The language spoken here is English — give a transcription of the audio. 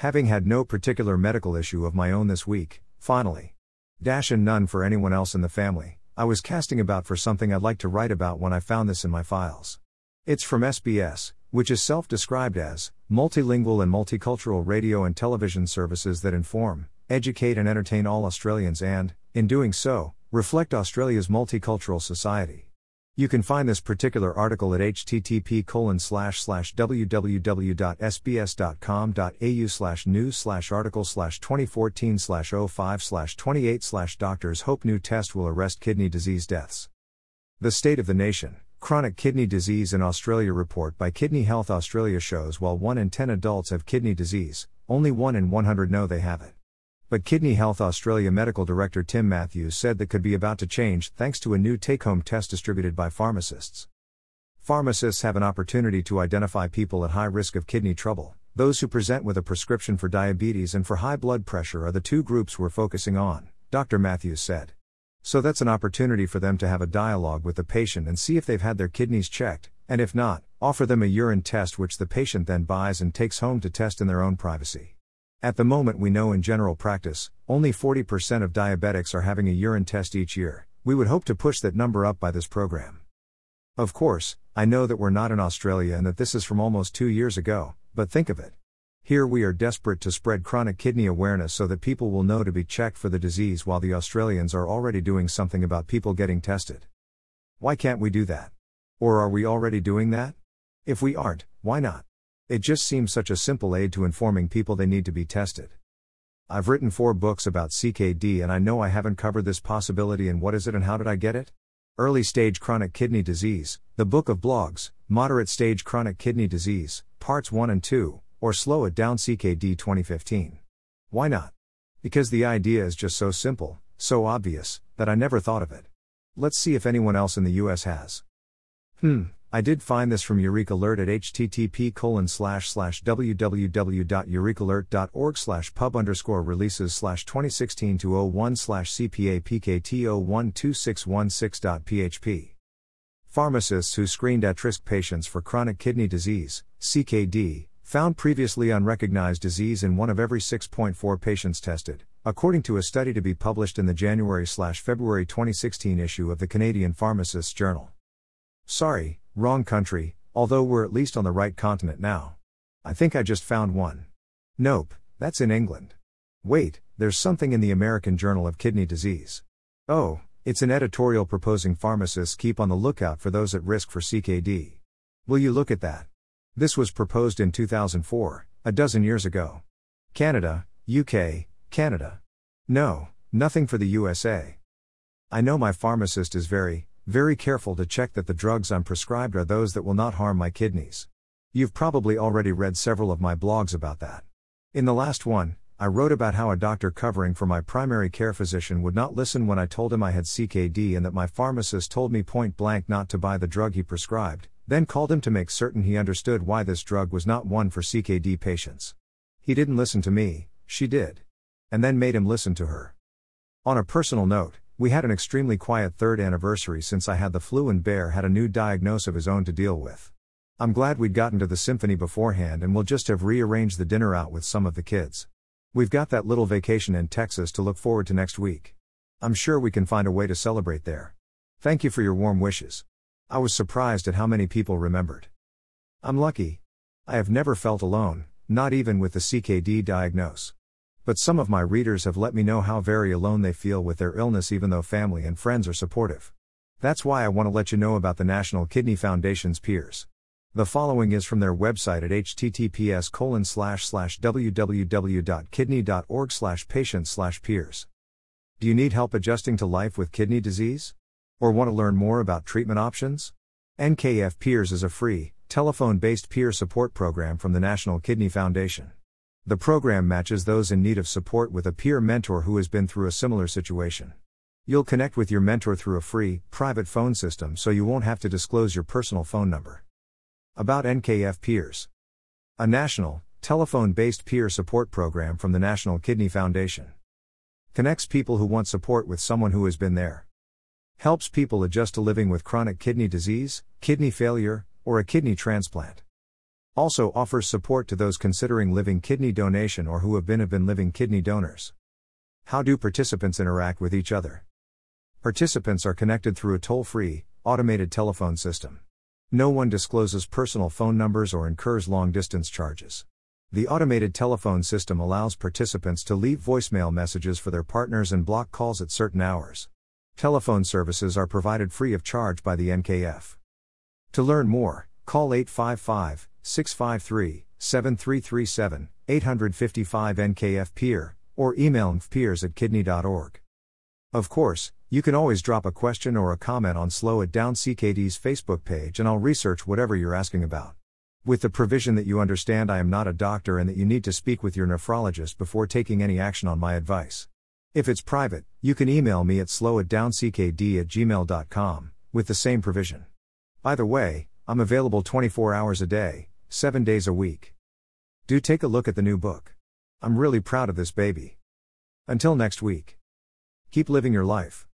Having had no particular medical issue of my own this week, finally. Dash and none for anyone else in the family, I was casting about for something I'd like to write about when I found this in my files. It's from SBS, which is self described as multilingual and multicultural radio and television services that inform, educate, and entertain all Australians and, in doing so, reflect Australia's multicultural society. You can find this particular article at http www.sbs.com.au slash news slash article slash 2014 slash 05 slash 28 slash doctors hope new test will arrest kidney disease deaths. The State of the Nation, Chronic Kidney Disease in Australia report by Kidney Health Australia shows while 1 in 10 adults have kidney disease, only 1 in 100 know they have it. But Kidney Health Australia Medical Director Tim Matthews said that could be about to change thanks to a new take home test distributed by pharmacists. Pharmacists have an opportunity to identify people at high risk of kidney trouble. Those who present with a prescription for diabetes and for high blood pressure are the two groups we're focusing on, Dr. Matthews said. So that's an opportunity for them to have a dialogue with the patient and see if they've had their kidneys checked, and if not, offer them a urine test which the patient then buys and takes home to test in their own privacy. At the moment, we know in general practice, only 40% of diabetics are having a urine test each year. We would hope to push that number up by this program. Of course, I know that we're not in Australia and that this is from almost two years ago, but think of it. Here we are desperate to spread chronic kidney awareness so that people will know to be checked for the disease while the Australians are already doing something about people getting tested. Why can't we do that? Or are we already doing that? If we aren't, why not? It just seems such a simple aid to informing people they need to be tested. I've written four books about CKD and I know I haven't covered this possibility and what is it and how did I get it? Early Stage Chronic Kidney Disease, The Book of Blogs, Moderate Stage Chronic Kidney Disease, Parts 1 and 2, or Slow It Down CKD 2015. Why not? Because the idea is just so simple, so obvious, that I never thought of it. Let's see if anyone else in the US has. Hmm, I did find this from EurekAlert at http colon slash slash www.eurekalert.org slash pub underscore releases slash 2016 01 slash CPA PKT 012616.php. Pharmacists who screened at risk patients for chronic kidney disease, CKD, found previously unrecognized disease in one of every 6.4 patients tested, according to a study to be published in the January February 2016 issue of the Canadian Pharmacists Journal. Sorry, Wrong country, although we're at least on the right continent now. I think I just found one. Nope, that's in England. Wait, there's something in the American Journal of Kidney Disease. Oh, it's an editorial proposing pharmacists keep on the lookout for those at risk for CKD. Will you look at that? This was proposed in 2004, a dozen years ago. Canada, UK, Canada. No, nothing for the USA. I know my pharmacist is very, very careful to check that the drugs I'm prescribed are those that will not harm my kidneys. You've probably already read several of my blogs about that. In the last one, I wrote about how a doctor covering for my primary care physician would not listen when I told him I had CKD and that my pharmacist told me point blank not to buy the drug he prescribed, then called him to make certain he understood why this drug was not one for CKD patients. He didn't listen to me, she did. And then made him listen to her. On a personal note, we had an extremely quiet third anniversary since I had the flu and Bear had a new diagnosis of his own to deal with. I'm glad we'd gotten to the symphony beforehand and we'll just have rearranged the dinner out with some of the kids. We've got that little vacation in Texas to look forward to next week. I'm sure we can find a way to celebrate there. Thank you for your warm wishes. I was surprised at how many people remembered. I'm lucky. I have never felt alone, not even with the CKD diagnosis. But some of my readers have let me know how very alone they feel with their illness, even though family and friends are supportive. That's why I want to let you know about the National Kidney Foundation's peers. The following is from their website at https colon slash slash www.kidney.org slash patient slash peers. Do you need help adjusting to life with kidney disease? Or want to learn more about treatment options? NKF Peers is a free, telephone based peer support program from the National Kidney Foundation. The program matches those in need of support with a peer mentor who has been through a similar situation. You'll connect with your mentor through a free, private phone system so you won't have to disclose your personal phone number. About NKF Peers A national, telephone based peer support program from the National Kidney Foundation. Connects people who want support with someone who has been there. Helps people adjust to living with chronic kidney disease, kidney failure, or a kidney transplant. Also offers support to those considering living kidney donation or who have been have been living kidney donors. How do participants interact with each other? Participants are connected through a toll-free, automated telephone system. No one discloses personal phone numbers or incurs long-distance charges. The automated telephone system allows participants to leave voicemail messages for their partners and block calls at certain hours. Telephone services are provided free of charge by the NKF. To learn more, call 855 653 7337 855 NKF Peer or email nkfpeers at kidney.org. Of course, you can always drop a question or a comment on Slow It Down CKD's Facebook page and I'll research whatever you're asking about. With the provision that you understand I am not a doctor and that you need to speak with your nephrologist before taking any action on my advice. If it's private, you can email me at slowitdownckd at gmail.com, with the same provision. By the way, I'm available 24 hours a day, 7 days a week. Do take a look at the new book. I'm really proud of this baby. Until next week. Keep living your life.